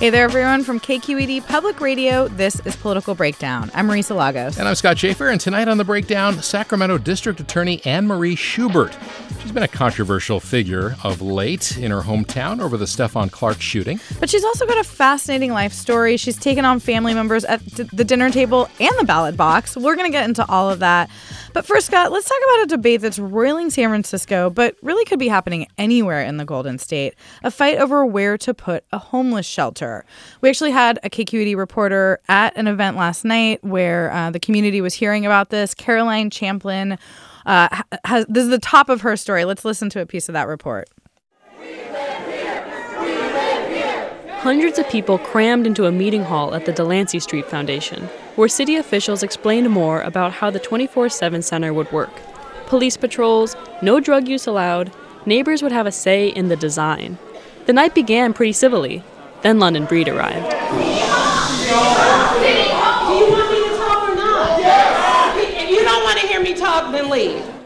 Hey there, everyone from KQED Public Radio. This is Political Breakdown. I'm Marisa Lagos. And I'm Scott Shafer. And tonight on The Breakdown, Sacramento District Attorney Anne Marie Schubert. She's been a controversial figure of late in her hometown over the Stephon Clark shooting. But she's also got a fascinating life story. She's taken on family members at the dinner table and the ballot box. We're going to get into all of that. But first, Scott, let's talk about a debate that's roiling San Francisco, but really could be happening anywhere in the Golden State a fight over where to put a homeless shelter. We actually had a KQED reporter at an event last night where uh, the community was hearing about this. Caroline Champlin uh, has this is the top of her story. Let's listen to a piece of that report. Hundreds of people crammed into a meeting hall at the Delancey Street Foundation, where city officials explained more about how the 24 7 center would work. Police patrols, no drug use allowed, neighbors would have a say in the design. The night began pretty civilly. Then London Breed arrived. Not? If you don't want to hear me talk, then leave.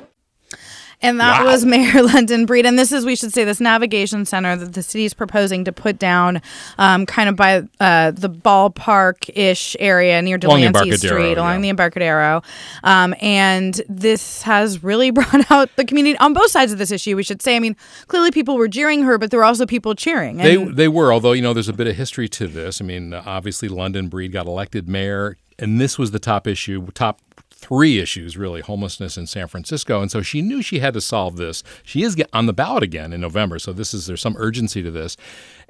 And that Wow. was Mayor London Breed. And this is, we should say, this navigation center that the city is proposing to put down um, kind of by uh, the ballpark ish area near Delancey Street, along yeah. the Embarcadero. Um, and this has really brought out the community on both sides of this issue, we should say. I mean, clearly people were jeering her, but there were also people cheering. they, they were, although, you know, there's a bit of history to this. I mean, obviously, London Breed got elected mayor, and this was the top issue, top three issues, really homelessness in San Francisco. And so she knew she had to solve this. She is on the ballot again in November. So this is, there's some urgency to this.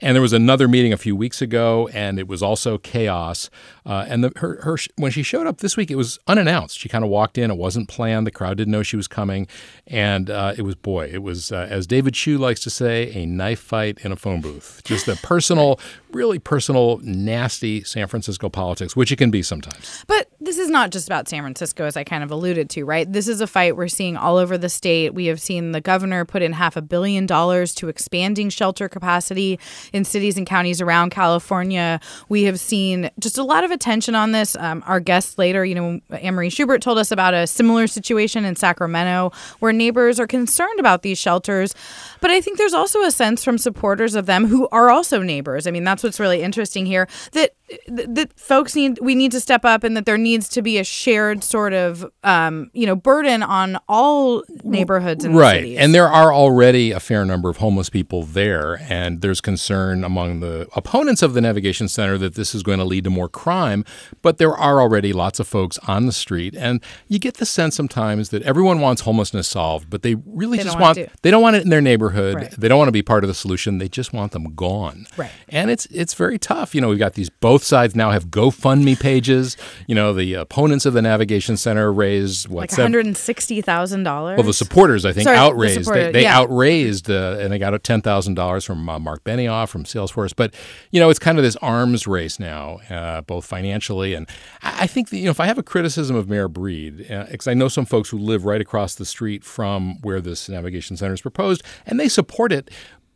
And there was another meeting a few weeks ago, and it was also chaos. Uh, and the, her, her, when she showed up this week, it was unannounced. She kind of walked in; it wasn't planned. The crowd didn't know she was coming, and uh, it was boy, it was uh, as David Chiu likes to say, a knife fight in a phone booth. Just a personal, really personal, nasty San Francisco politics, which it can be sometimes. But this is not just about San Francisco, as I kind of alluded to, right? This is a fight we're seeing all over the state. We have seen the governor put in half a billion dollars to expanding shelter capacity in cities and counties around California. We have seen just a lot of attention on this. Um, our guest later, you know, Anne Marie Schubert told us about a similar situation in Sacramento where neighbors are concerned about these shelters. But I think there's also a sense from supporters of them who are also neighbors. I mean, that's what's really interesting here that that folks need we need to step up and that there needs to be a shared sort of um, you know burden on all neighborhoods and right and there are already a fair number of homeless people there and there's concern among the opponents of the navigation center that this is going to lead to more crime but there are already lots of folks on the street and you get the sense sometimes that everyone wants homelessness solved but they really They just want, want they don't want it in their neighborhood Right. they don't want to be part of the solution they just want them gone Right. and it's it's very tough you know we've got these both sides now have gofundme pages you know the opponents of the navigation center raised what like $160,000. well, the supporters, I think, Sorry, outraised. supporter- they they yeah. outraised, uh, and they got ten thousand dollars from uh, Mark Benioff from Salesforce. But you know, it's kind of this arms race now, uh, both financially and I, think that, you know, if I have a criticism of Mayor Breed, because I know some folks who live right across the street from where this navigation center is proposed, and they support it.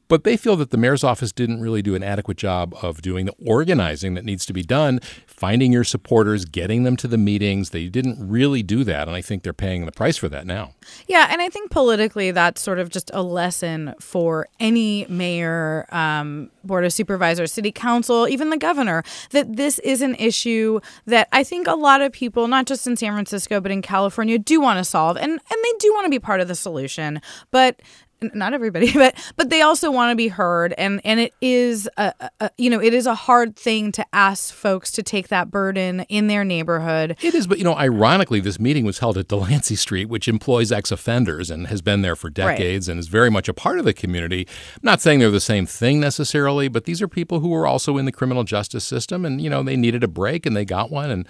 But they feel that the mayor's office didn't really do an adequate job of doing the organizing that needs to be done, finding your supporters, getting them to the meetings. They didn't really do that, and I think they're paying the price for that now. Yeah, and I think politically that's sort of just a lesson for any mayor, um, board of supervisors, city council, even the governor, that this is an issue that I think a lot of people, not just in San Francisco but in California, do want to solve, and and they do want to be part of the solution, but not everybody, but but they also want to be heard, and and it is a, a you know it is a hard thing to ask folks to take that burden in their neighborhood. It is, but you know, ironically, this meeting was held at Delancey Street, which employs ex-offenders and has been there for decades and is very much a part of the community. I'm not saying they're the same thing necessarily, but these are people who are also in the criminal justice system, and you know, they needed a break and they got one, and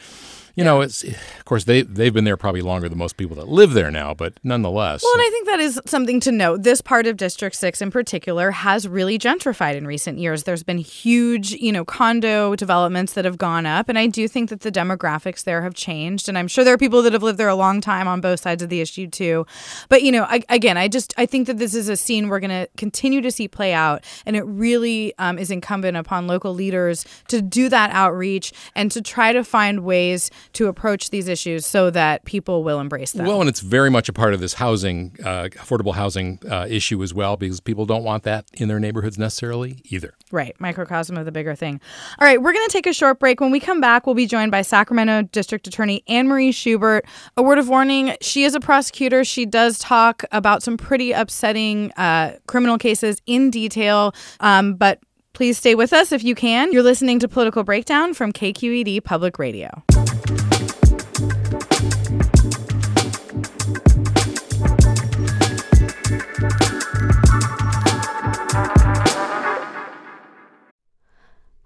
you know, it's of course they they've been there probably longer than most people that live there now, but nonetheless. Well, and I think that is something to note. This part of District 6 in particular has really gentrified in recent years. There's been huge, you know, condo developments that have gone up, and I do think that the demographics there have changed, and I'm sure there are people that have lived there a long time on both sides of the issue too. But, you know, I, again, I just I think that this is a scene we're going to continue to see play out, and it really um, is incumbent upon local leaders to do that outreach and to try to find ways to approach these issues so that people will embrace them. Well, and it's very much a part of this housing, uh, affordable housing uh, issue as well, because people don't want that in their neighborhoods necessarily either. Right, microcosm of the bigger thing. All right, we're going to take a short break. When we come back, we'll be joined by Sacramento District Attorney Anne Marie Schubert. A word of warning she is a prosecutor. She does talk about some pretty upsetting uh, criminal cases in detail, um, but please stay with us if you can. You're listening to Political Breakdown from KQED Public Radio.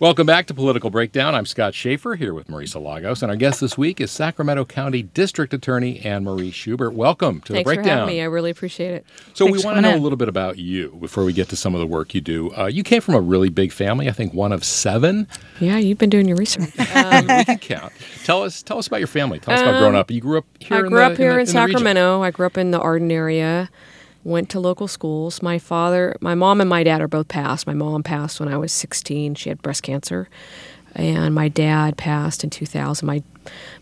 Welcome back to Political Breakdown. I'm Scott Shafer here with Marisa Lagos, and our guest this week is Sacramento County District Attorney Anne Marie Schubert. Welcome to Thanks the Breakdown. for having me. I really appreciate it. So Thanks we want to know in. a little bit about you before we get to some of the work you do. Uh, you came from a really big family. I think one of seven. Yeah, you've been doing your research. Um, we can count. Tell us, tell us about your family. Tell us about growing up. You grew up here. I in grew the, up here the- in, the region. Sacramento. I grew up in the Arden area. Went to local schools. My father, my mom, and my dad are both passed. My mom passed when I was 16. She had breast cancer, and my dad passed in 2000. My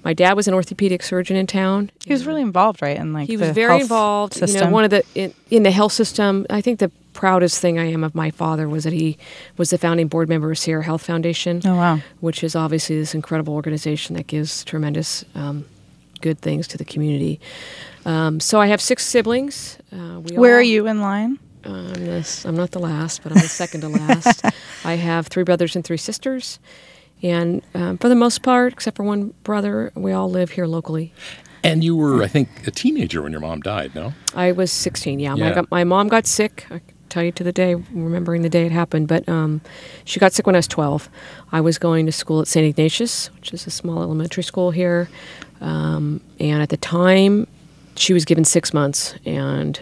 my dad was an orthopedic surgeon in town. He was really involved, right? In like he was very involved. System. You know, one of the in, in the health system. I think the proudest thing I am of my father was that he was the founding board member of Sierra Health Foundation. Oh, wow. Which is obviously this incredible organization that gives tremendous um, good things to the community. Um, so I have six siblings. Uh, we Where all- are you in line? I'm, this, I'm not the last, but I'm the second to last. I have three brothers and three sisters. And um, for the most part, except for one brother, we all live here locally. And you were, I think, a teenager when your mom died. No. I was 16. Yeah, Yeah. My, my mom got sick. I tell you to the day, remembering the day it happened. But um, she got sick when I was 12. I was going to school at St. Ignatius, which is a small elementary school here. Um, and at the time, she was given six months. And,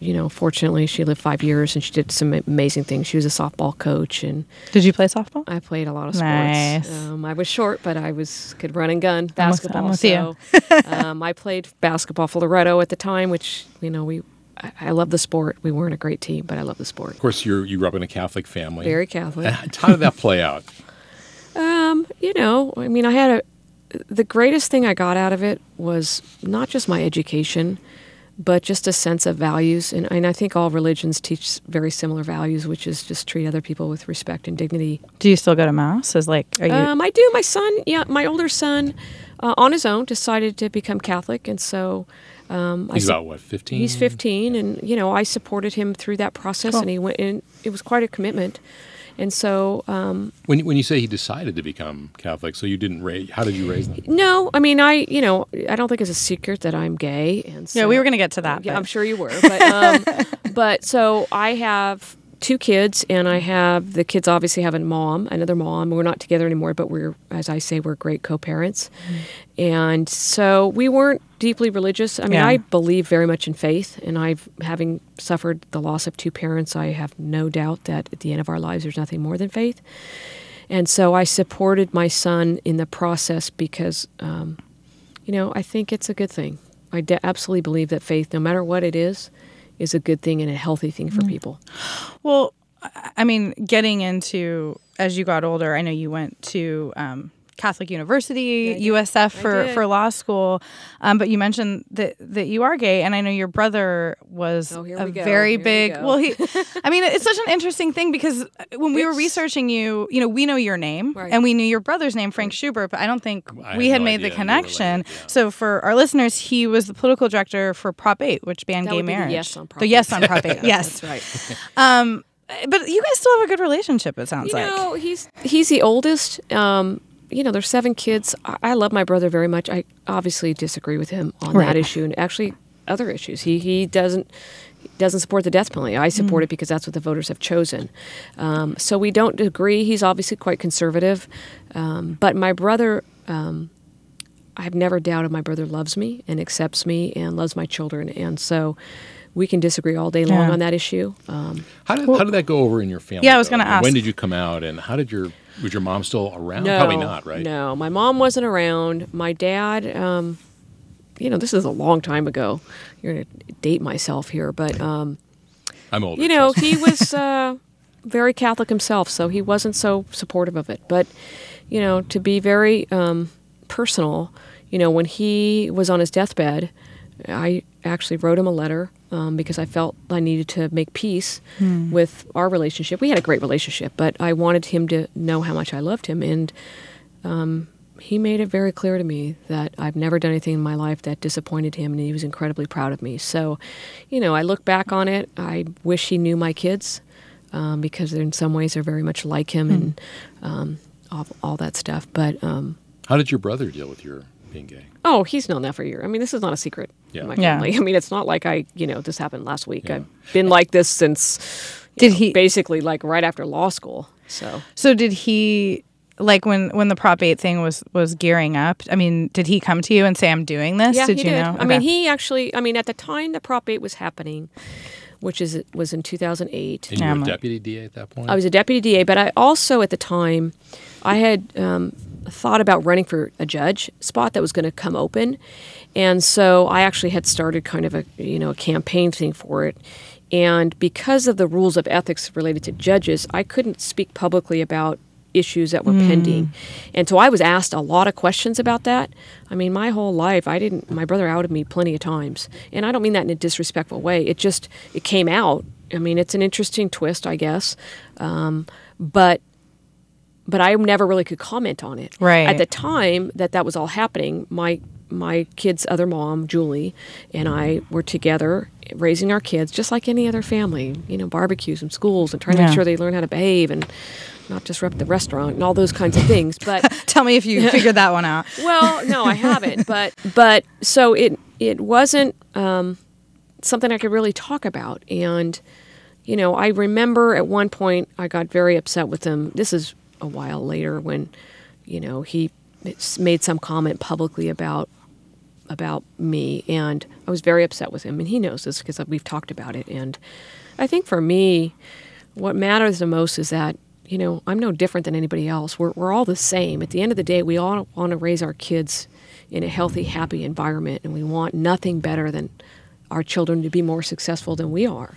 you know, fortunately, she lived five years and she did some amazing things. She was a softball coach and Did you play softball? I played a lot of Nice. sports. Um, I was short, but I was could run and gun I'm with- basketball. I'm with you. so um, I played basketball for Loretto at the time, which you know we. I, I love the sport. We weren't a great team, but I love the sport. Of course, you're you grew up in a Catholic family. Very Catholic. How did that play out? Um, you know, I mean, I had a. The greatest thing I got out of it was not just my education, but just a sense of values. And, and I think all religions teach very similar values, which is just treat other people with respect and dignity. Do you still go to mass? Is like, are you? Um, I do. My son, yeah, my older son, uh, on his own, decided to become Catholic, and so. Um, He's sup- about what, 15? He's 15, and you know I supported him through that process, Cool. and he went, and it was quite a commitment. And so, um, When, when you say he decided to become Catholic, so you didn't raise, how did you raise them? no, I mean I, you know, I don't think it's a secret that I'm gay, and so, yeah, we were gonna get to that. Yeah, but- I'm sure you were, but um, but so I have two kids, and I have the kids obviously have a mom, another mom. We're not together anymore, but we're, as I say, we're great co-parents, and so we weren't deeply religious. I mean, Yeah. I believe very much in faith, and I've having suffered the loss of two parents, I have no doubt that at the end of our lives, there's nothing more than faith. And so I supported my son in the process because, um, you know, I think it's a good thing. I de- absolutely believe that faith, no matter what it is, is a good thing and a healthy thing for people. Well, I- I mean, getting into as you got older, I know you went to um, Catholic University, USF for, for law school, um, but you mentioned that that you are gay, and I know your brother was Oh, a we very Here big. go. well, he, I mean, it's such an interesting thing because when we were researching you, you know, we know your name Right. and we knew your brother's name, Frank Schubert, but I don't think I we had had no made the connection. related, yeah. So for our listeners, he was the political director for Prop 8, which banned That gay would be the marriage. yes on Prop the 8. yes on Prop 8. yes. That's right. Um, but you guys still have a good relationship. It sounds You like. know, he's he's the oldest. Um, you know, there's seven kids. I, I love my brother very much. I obviously disagree with him on Right. that issue and actually other issues. He he doesn't doesn't support the death penalty. I support Mm. it because that's what the voters have chosen. Um, so we don't agree. He's obviously quite conservative, um, but my brother. Um, I've never doubted my brother loves me and accepts me and loves my children, and so we can disagree all day long Yeah. on that issue. Um, How did, how did that go over in your family? Yeah, I was gonna ask. When did you come out, and how did your was your mom still around? No, Probably not, right? No, my mom wasn't around. My dad, um, you know, this is a long time ago. You're gonna date myself here, but um, I'm older. you know, he was uh, very Catholic himself, so he wasn't so supportive of it. But you know, to be very um, personal, you know, when he was on his deathbed, I actually wrote him a letter um, because I felt I needed to make peace with our relationship. We had a great relationship, but I wanted him to know how much I loved him, and um, he made it very clear to me that I've never done anything in my life that disappointed him, and he was incredibly proud of me. So, you know, I look back on it. I wish he knew my kids um, because in some ways they're very much like him and um, all, all that stuff. But um, How did your brother deal with your being gay? Oh, he's known that for a year. I mean, this is not a secret Yeah. in my Yeah. family. I mean, it's not like I, you know, this happened last week. Yeah. I've been like this since. Did know, he- basically like right after law school? So So did he like when when the Prop 8 thing was was gearing up? I mean, did he come to you and say I'm doing this? Yeah, did he you did. know? I mean, he actually. I mean, at the time the Prop 8 was happening, which is was in 2008. And you Yeah, were I'm a deputy DA at that point. I was a deputy DA, but I also at the time, I had um, thought about running for a judge spot that was going to come open, and so I actually had started kind of a you know a campaign thing for it. And because of the rules of ethics related to judges, I couldn't speak publicly about issues that were pending. And so I was asked a lot of questions about that. I mean, my whole life, I didn't, my brother outed me plenty of times. And I don't mean that in a disrespectful way. It just, it came out. I mean, it's an interesting twist, I guess. Um, but but I never really could comment on it. Right. At the time that that was all happening, my my kid's other mom, Julie, and I were together raising our kids just like any other family, you know, barbecues and schools and trying to Yeah. make sure they learn how to behave and not disrupt the restaurant and all those kinds of things. But Tell me if you figured that one out. well, no, I haven't. But but so it it wasn't um, something I could really talk about. And you know, I remember at one point I got very upset with him. This is a while later when you know he made some comment publicly about about me, and I was very upset with him. And he knows this because we've talked about it. And I think for me, what matters the most is that you know I'm no different than anybody else. We're we're all the same. At the end of the day, we all want to raise our kids in a healthy, happy environment, and we want nothing better than our children to be more successful than we are.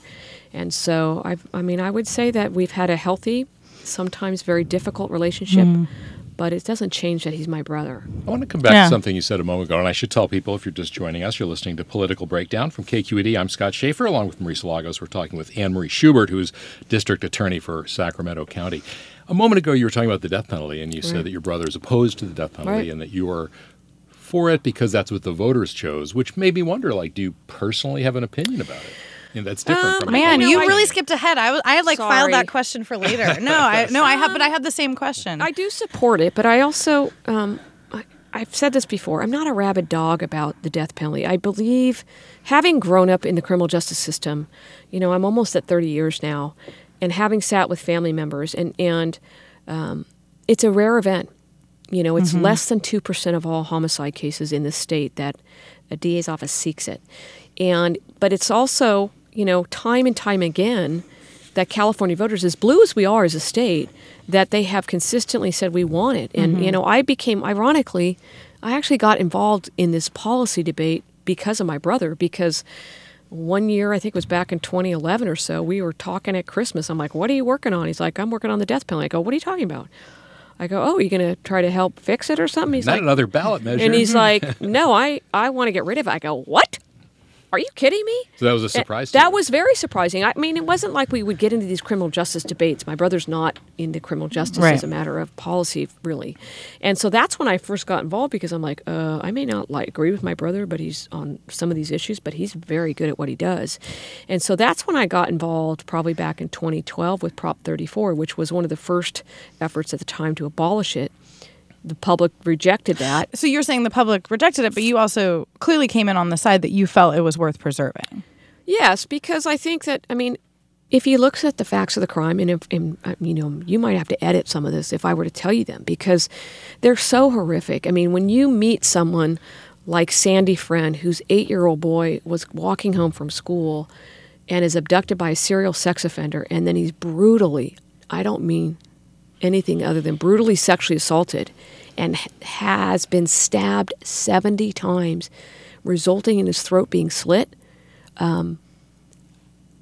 And so I've, I mean, I would say that we've had a healthy, sometimes very difficult relationship. Mm. but it doesn't change that he's my brother. I want to come back Yeah. to something you said a moment ago, and I should tell people if you're just joining us, you're listening to Political Breakdown from KQED. I'm Scott Shafer, along with Marisa Lagos. We're talking with Anne Marie Schubert, who's district attorney for Sacramento County. A moment ago, you were talking about the death penalty, and you said that your brother is opposed to the death penalty Right. and that you are for it because that's what the voters chose, which made me wonder, like, do you personally have an opinion about it? And that's different from a Man, public you really skipped ahead. I was, I had like filed that question for later. No, I no, I have, but I had the same question. I do support it, but I also, um, I, I've said this before. I'm not a rabid dog about the death penalty. I believe, having grown up in the criminal justice system, you know, I'm almost at 30 years now, and having sat with family members, and and um, it's a rare event. You know, it's less than two percent of all homicide cases in the state that a DA's office seeks it, and but it's also, you know, time and time again that California voters, as blue as we are as a state, that they have consistently said we want it. And mm-hmm. you know, I became ironically, I actually got involved in this policy debate because of my brother. Because one year, I think it was back in 2011 or so, we were talking at Christmas. I'm like, "What are you working on?" He's like, "I'm working on the death penalty." I go, "What are you talking about?" I go, "Oh, are you going to try to help fix it or something?" He's Not like, another ballot measure. and he's like, "No, I I want to get rid of it." I go, "What? Are you kidding me?" so that was a That- surprise. to That was very surprising. I mean, it wasn't like we would get into these criminal justice debates. My brother's not into criminal justice Right. as a matter of policy, really. And so that's when I first got involved because I'm like, uh, I may not like agree with my brother, but he's on some of these issues, but he's very good at what he does. And so that's when I got involved, probably back in 2012 with Prop 34, which was one of the first efforts at the time to abolish it. The public rejected that. so you're saying the public rejected it, but you also clearly came in on the side that you felt it was worth preserving. Yes, because I think that I mean, if he looks at the facts of the crime, and, if, and uh, you know, you might have to edit some of this if I were to tell you them because they're so horrific. I mean, when you meet someone like Sandy Friend, whose eight-year-old boy was walking home from school and is abducted by a serial sex offender, and then he's brutally—I don't mean anything other than brutally sexually assaulted and has been stabbed 70 times, resulting in his throat being slit. Um,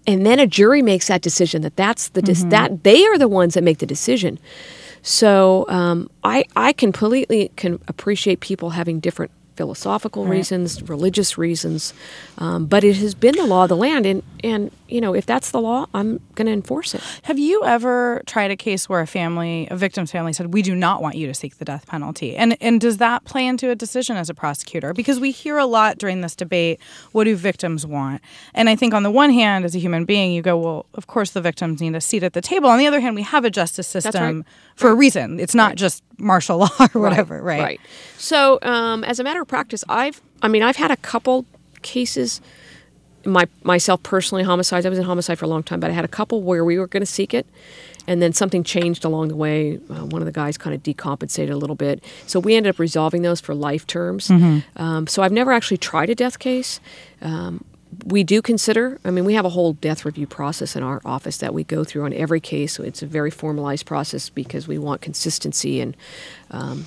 and then a jury makes that decision that that's the dis- that they are the ones that make the decision. So um, I I completely can appreciate people having different philosophical reasons, religious reasons, um, but it has been the law of the land, and and you know if that's the law, I'm going to enforce it. Have you ever tried a case where a family, a victim's family, said, "We do not want you to seek the death penalty"? And and does that play into a decision as a prosecutor? Because we hear a lot during this debate, what do victims want? And I think on the one hand, as a human being, you go, "Well, of course the victims need a seat at the table." On the other hand, we have a justice system right. for a reason. It's not just martial law or whatever, right? Right. So, um, as a matter of practice, I've, I mean, I've had a couple cases, my myself personally, homicides. I was in homicide for a long time, but I had a couple where we were going to seek it, and then something changed along the way. Uh, one of the guys kind of decompensated a little bit, so we ended up resolving those for life terms. Um, so I've never actually tried a death case. Um, we do consider i mean we have a whole death review process in our office that we go through on every case so it's a very formalized process because we want consistency and um,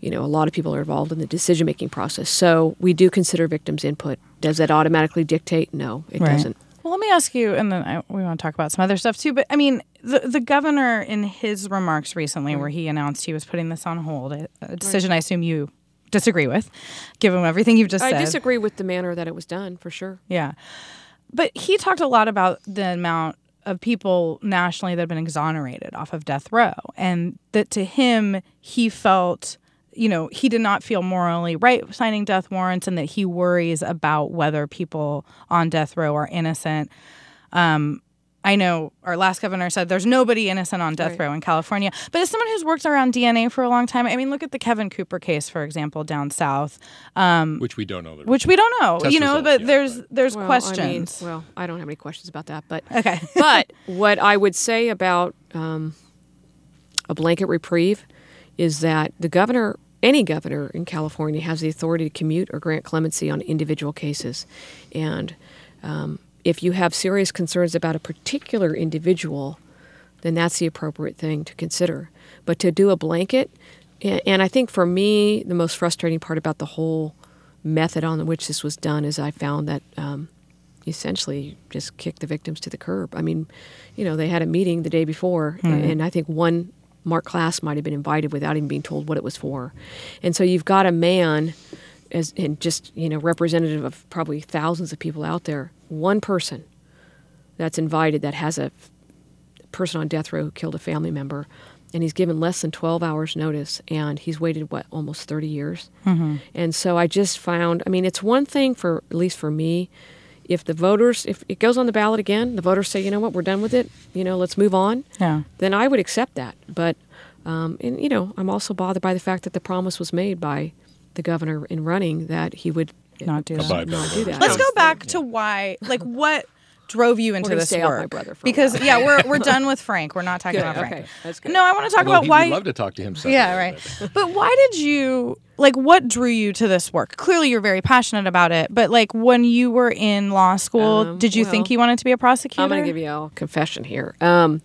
you know a lot of people are involved in the decision making process so we do consider victims input does that automatically dictate no it Right. doesn't Well, let me ask you, and then I, we want to talk about some other stuff too. But I mean, the the governor in his remarks recently, where he announced he was putting this on hold, a, a decision I assume you disagree with, given everything you've just i said. disagree with the manner that it was done for sure Yeah, but he talked a lot about the amount of people nationally that have been exonerated off of death row, and that to him he felt. You know, he did not feel morally right signing death warrants, and that he worries about whether people on death row are innocent. Um, I know our last governor said there's nobody innocent on death Right. row in California. But as someone who's worked around DNA for a long time, I mean, look at the Kevin Cooper case, for example, down south, um, which we don't know. The which we don't know, Test you know, results but yet, there's but- there's Well, I questions. mean, well i don't have any questions about that but okay. but what I would say about um, a blanket reprieve is that the governor, any governor in California, has the authority to commute or grant clemency on individual cases. And um, if you have serious concerns about a particular individual, then that's the appropriate thing to consider. But to do a blanket, and, and I think for me, the most frustrating part about the whole method on which this was done is I found that um, essentially just kicked the victims to the curb. I mean, you know, they had a meeting the day before, and I think one Marc Klaas might have been invited without even being told what it was for. And so you've got a man as and just, you know, representative of probably thousands of people out there, one person that's invited that has a person on death row who killed a family member and he's given less than 12 hours notice and he's waited what almost 30 years Mm-hmm. and so i just found i mean it's one thing for at least for me if the voters if it goes on the ballot again the voters say you know what? We're done with it. You know let's move on. Yeah. then i would accept that. But um, and you know i'm also bothered by the fact that the promise was made by the governor in running that he would Not do that. Not do that. Let's go back to why, like, what drove you into gonna this stay off my work? brother for a because while. yeah, we're we're done with Frank. We're not talking Good, about Frank. okay, that's good. No, I want to talk well, about why. we'd love to talk to him. separately, yeah, right. but- But why did you like? What drew you to this work? Clearly, you're very passionate about it. But like, when you were in law school, Um, did you think you wanted to be a prosecutor? I'm going to give you a confession here. Um,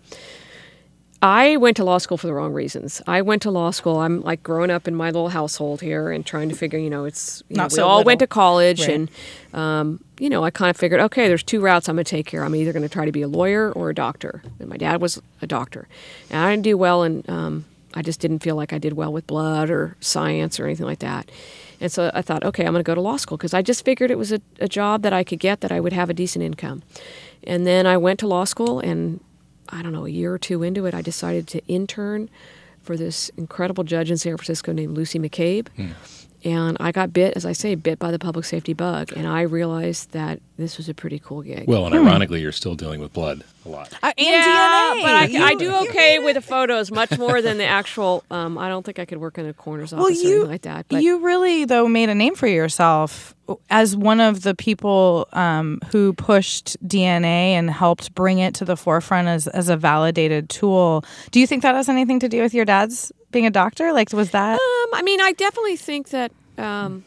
I went to law school for the wrong reasons. I went to law school. I'm like growing up in my little household here and trying to figure, you know, it's you Not know, we so all went to college Right. and um, you know, I kind of figured, okay, there's two routes I'm going to take here. I'm either going to try to be a lawyer or a doctor. And my dad was a doctor, and I didn't do well, and um, I just didn't feel like I did well with blood or science or anything like that. And so I thought, okay, I'm going to go to law school because I just figured it was a, a job that I could get that I would have a decent income. And then I went to law school, and I don't know, a year or two into it, I decided to intern for this incredible judge in San Francisco named Lucy McCabe. And I got bit, as I say, bit by the public safety bug. And I realized that this was a pretty cool gig. Well, and ironically, you're still dealing with blood a lot. Uh, and yeah, DNA. but I, You- I do okay with the photos much more than the actual. Um, I don't think I could work in a coroner's Well, office or anything like that. But you really though made a name for yourself as one of the people um, who pushed DNA and helped bring it to the forefront as as a validated tool. Do you think that has anything to do with your dad's being a doctor? Like, was that? Um, I mean, I definitely think that, um,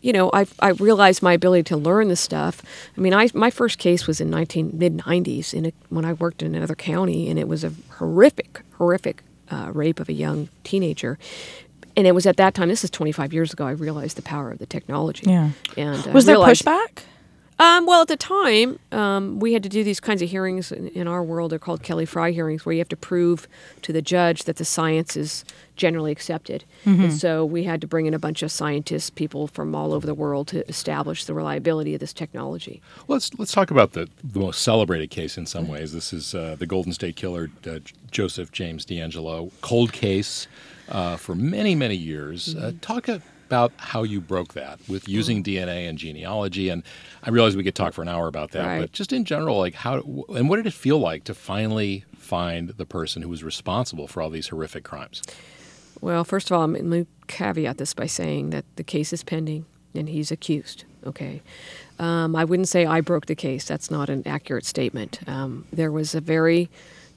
you know, I I realized my ability to learn this stuff. I mean, I my first case was in nineteen mid nineties in a, when I worked in another county, and it was a horrific, horrific uh, rape of a young teenager. And it was at that time. This is 25 years ago. I realized the power of the technology. Yeah. And uh, was there realized- pushback? Um, well, at the time, um, we had to do these kinds of hearings in, in our world. They're called Kelly Frye hearings, where you have to prove to the judge that the science is generally accepted. And so we had to bring in a bunch of scientists, people from all over the world, to establish the reliability of this technology. Let's let's talk about the, the most celebrated case in some ways. This is uh, the Golden State Killer, uh, Joseph James DeAngelo, cold case uh, for many many years. Uh, talk about how you broke that with using DNA and genealogy. And I realize we could talk for an hour about that, Right. but just in general, like how and what did it feel like to finally find the person who was responsible for all these horrific crimes? Well, first of all, let me caveat this by saying that the case is pending and he's accused. Okay. Um, I wouldn't say I broke the case. That's not an accurate statement. Um, there was a very,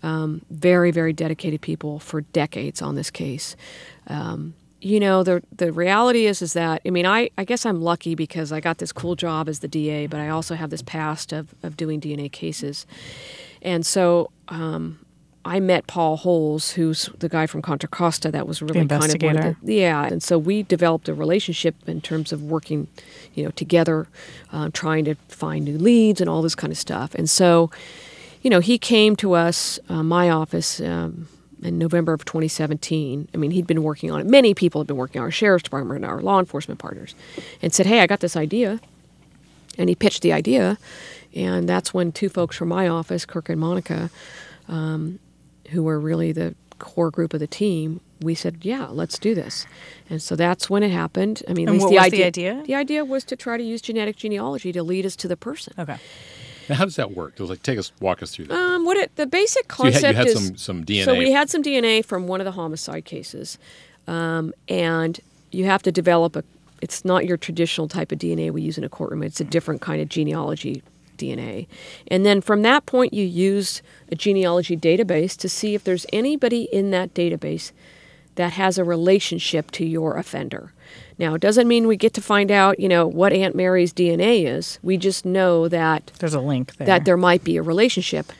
um, very, very dedicated people for decades on this case. Um, you know, the the reality is is that I mean, I, I guess I'm lucky because I got this cool job as the DA, but I also have this past of, of doing DNA cases. And so um, I met Paul Holes, who's the guy from Contra Costa that was really kind of one of the, yeah. And so we developed a relationship in terms of working, you know, together, uh, trying to find new leads and all this kind of stuff. And so, you know, he came to us, uh, my office. Um, in November of 2017, I mean, he'd been working on it. Many people had been working on our sheriff's department and our law enforcement partners, and said, "Hey, I got this idea." And he pitched the idea, and that's when two folks from my office, Kirk and Monica, um, who were really the core group of the team, we said, "Yeah, let's do this." And so that's when it happened. I mean, at least what the was idea, the idea? The idea was to try to use genetic genealogy to lead us to the person. Okay. Now, how does that work? Like take us walk us through that. Um, what it the basic So you had- concept you had is some- some DNA. So we had some DNA from one of the homicide cases, um, and you have to develop a. It's not your traditional type of DNA we use in a courtroom. It's a different kind of genealogy DNA, and then from that point you use a genealogy database to see if there's anybody in that database that has a relationship to your offender. Now, it doesn't mean we get to find out, you know, what Aunt Mary's DNA is. We just know that There's a link there. that there might be a relationship.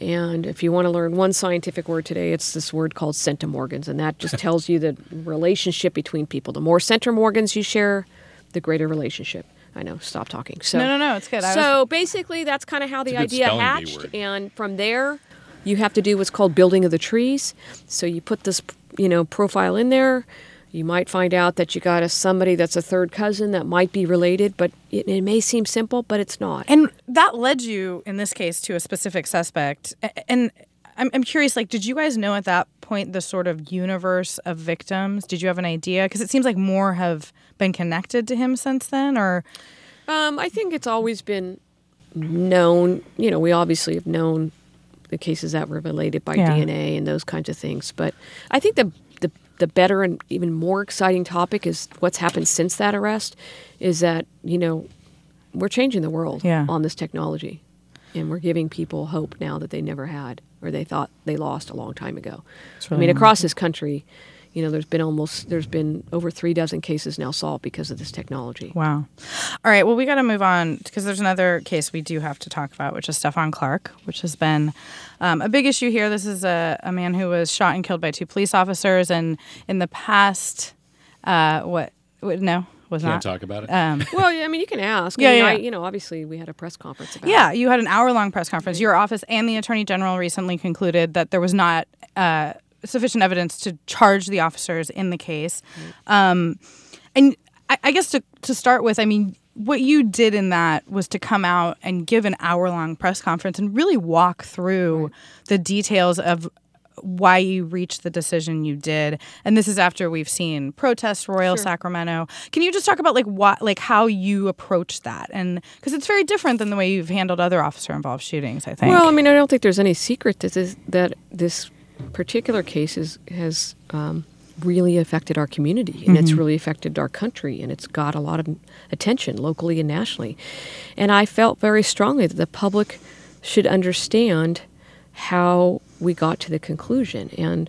And if you want to learn one scientific word today, it's this word called centimorgans, and that just tells you the relationship between people. The more centimorgans you share, the greater relationship. I know. Stop talking. So No, no, no, it's good. I So basically, that's kind of how the It's a good idea spelling hatched, and from there, you have to do what's called building of the trees. So you put this, you know, profile in there. You might find out that you got a somebody that's a third cousin that might be related, but it, it may seem simple, but it's not. And that led you, in this case, to a specific suspect. And I'm, I'm curious, like, did you guys know at that point the sort of universe of victims? Did you have an idea? Because it seems like more have been connected to him since then, or Um, I think it's always been known. You know, we obviously have known the cases that were related by Yeah. DNA and those kinds of things. But I think the, the the better and even more exciting topic is what's happened since that arrest. Is that you know we're changing the world Yeah. on this technology, and we're giving people hope now that they never had or they thought they lost a long time ago. I really mean, across this country. You know, there's been almost there's been over three dozen cases now solved because of this technology. Wow. All right. Well, we got to move on because there's another case we do have to talk about, which is Stephon Clark, which has been um, a big issue here. This is a, a man who was shot and killed by two police officers, and in the past, uh, what? what no, was Can't not. talk about it. Um, Well, yeah, I mean, you can ask. Yeah, I mean, yeah. I, you know, obviously, we had a press conference about. yeah, it. you had an hour-long press conference. Your office and the attorney general recently concluded that there was not uh, sufficient evidence to charge the officers in the case. Um, and I, I guess to to start with, I mean, what you did in that was to come out and give an hour-long press conference and really walk through the details of why you reached the decision you did. And this is after we've seen protests royal sacramento. Can you just talk about like what like how you approach that? And because it's very different than the way you've handled other officer involved shootings i think. Well, I mean, I don't think there's any secret that this, that this particular case is, has um, really affected our community and it's really affected our country and it's got a lot of attention locally and nationally. And I felt very strongly that the public should understand how we got to the conclusion and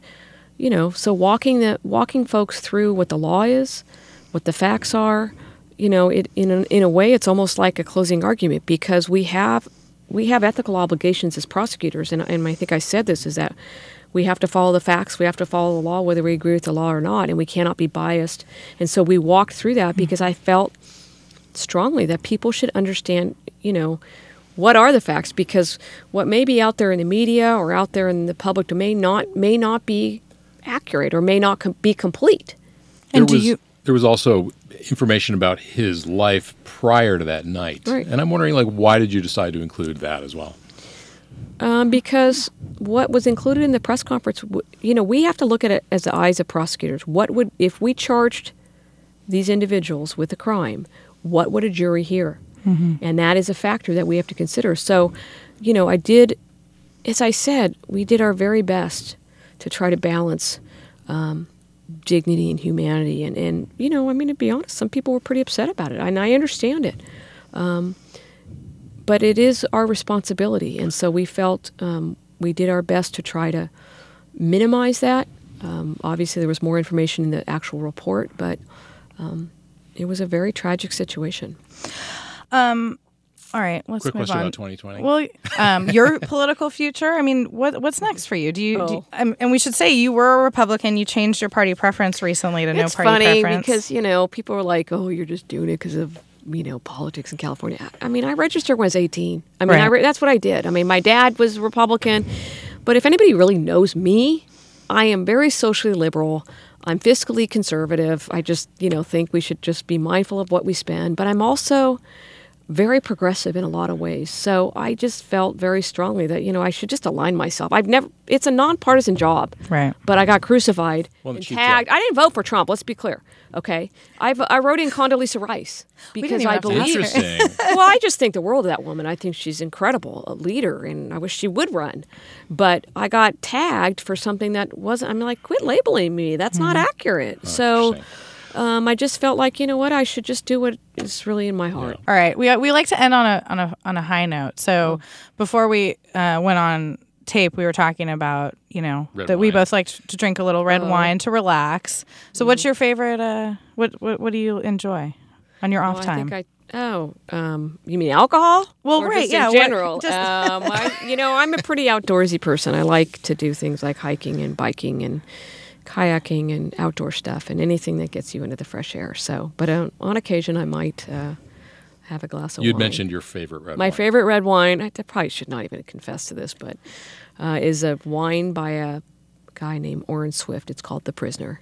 you know so walking the walking folks through what the law is what the facts are you know it in a, in a way it's almost like a closing argument because we have we have ethical obligations as prosecutors and, and I think I said this is that we have to follow the facts we have to follow the law whether we agree with the law or not and we cannot be biased and so we walked through that mm-hmm. because I felt strongly that people should understand, you know, what are the facts because what may be out there in the media or out there in the public domain not may not be accurate or may not com- be complete. And there do was you- there was also information about his life prior to that night, Right. and I'm wondering like why did you decide to include that as well? Um, because what was included in the press conference, you know, we have to look at it as the eyes of prosecutors. What would if we charged these individuals with a crime? What would a jury hear? And that is a factor that we have to consider. So, you know, I did, as I said, we did our very best to try to balance um, dignity and humanity. And, and, you know, I mean, to be honest, some people were pretty upset about it, and I understand it. Um, but it is our responsibility. And so we felt um, we did our best to try to minimize that. Um, obviously, there was more information in the actual report, but um, it was a very tragic situation. Um, all right, let's Quick move question on. about 2020. Well, um, your political future. I mean, what what's next for you? Do you? Do you Oh. um, and we should say you were a Republican. You changed your party preference recently to no party it's funny because you know people are like, "Oh, you're just doing it because of you know politics in California." I mean, I registered when I was 18. I mean, I re- that's what I did. I mean, my dad was Republican, but if anybody really knows me, I am very socially liberal. I'm fiscally conservative. I just you know think we should just be mindful of what we spend, but I'm also very progressive in a lot of ways. So I just felt very strongly that you know I should just align myself. I've never. It's a nonpartisan job, Right. But I got crucified Well, and tagged. Judge- I didn't vote for Trump. Let's be clear. Okay, I I wrote in Condoleezza Rice because I believe. Interesting. well, I just think the world of that woman. I think she's incredible, a leader, and I wish she would run. But I got tagged for something that wasn't. I'm like, quit labeling me. That's not accurate. so. Interesting. Um, I just felt like you know what I should just do what is really in my heart. All right, we we like to end on a on a on a high note. So before we uh, went on tape, we were talking about you know Red that we wine. both like to drink a little red wine to relax. So what's Mm-hmm. your favorite? Uh, what what what do you enjoy on your off Well, time? I think I. Oh, um, you mean alcohol? Well, Or right, just yeah, In what- general, just- um, I, you know, I'm a pretty outdoorsy person. I like to do things like hiking and biking and kayaking and outdoor stuff and anything that gets you into the fresh air. So, but on, on occasion, I might uh, have a glass of wine. You'd wine. mentioned your favorite red wine. My wine. favorite red wine, I probably should not even confess to this, but uh, is a wine by a guy named Orin Swift. It's called The Prisoner.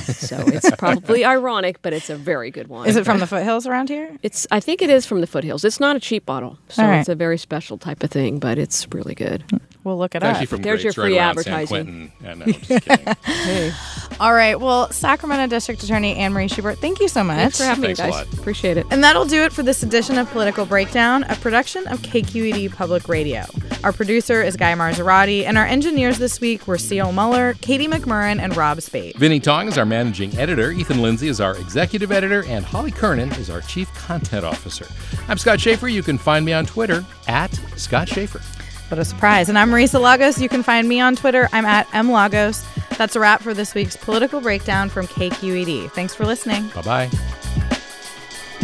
so it's probably ironic, but it's a very good one. Is it from the foothills around here? It's. I think it is from the foothills. It's not a cheap bottle, so All right. it's a very special type of thing, but it's really good. We'll look it It's up. actually from There's your grapes right free around San advertising. Quentin. Yeah, uh, no, just kidding. All right. Well, Sacramento District Attorney Anne Marie Schubert, thank you so much. Thanks for having Thanks me, guys. lot. Appreciate it. And that'll do it for this edition of Political Breakdown, a production of KQED Public Radio. Our producer is Guy Marzorati, and our engineers this week were Seal Muller, Katie McMurran, and Rob Spade. Vinnee Tong is our managing editor, Ethan Lindsey is our executive editor, and Holly Kernan is our chief content officer. I'm Scott Shafer. You can find me on Twitter at Scott Shafer. What a surprise. And I'm Marisa Lagos. You can find me on Twitter. I'm at mlagos. That's a wrap for this week's Political Breakdown from KQED. Thanks for listening. Bye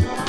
bye.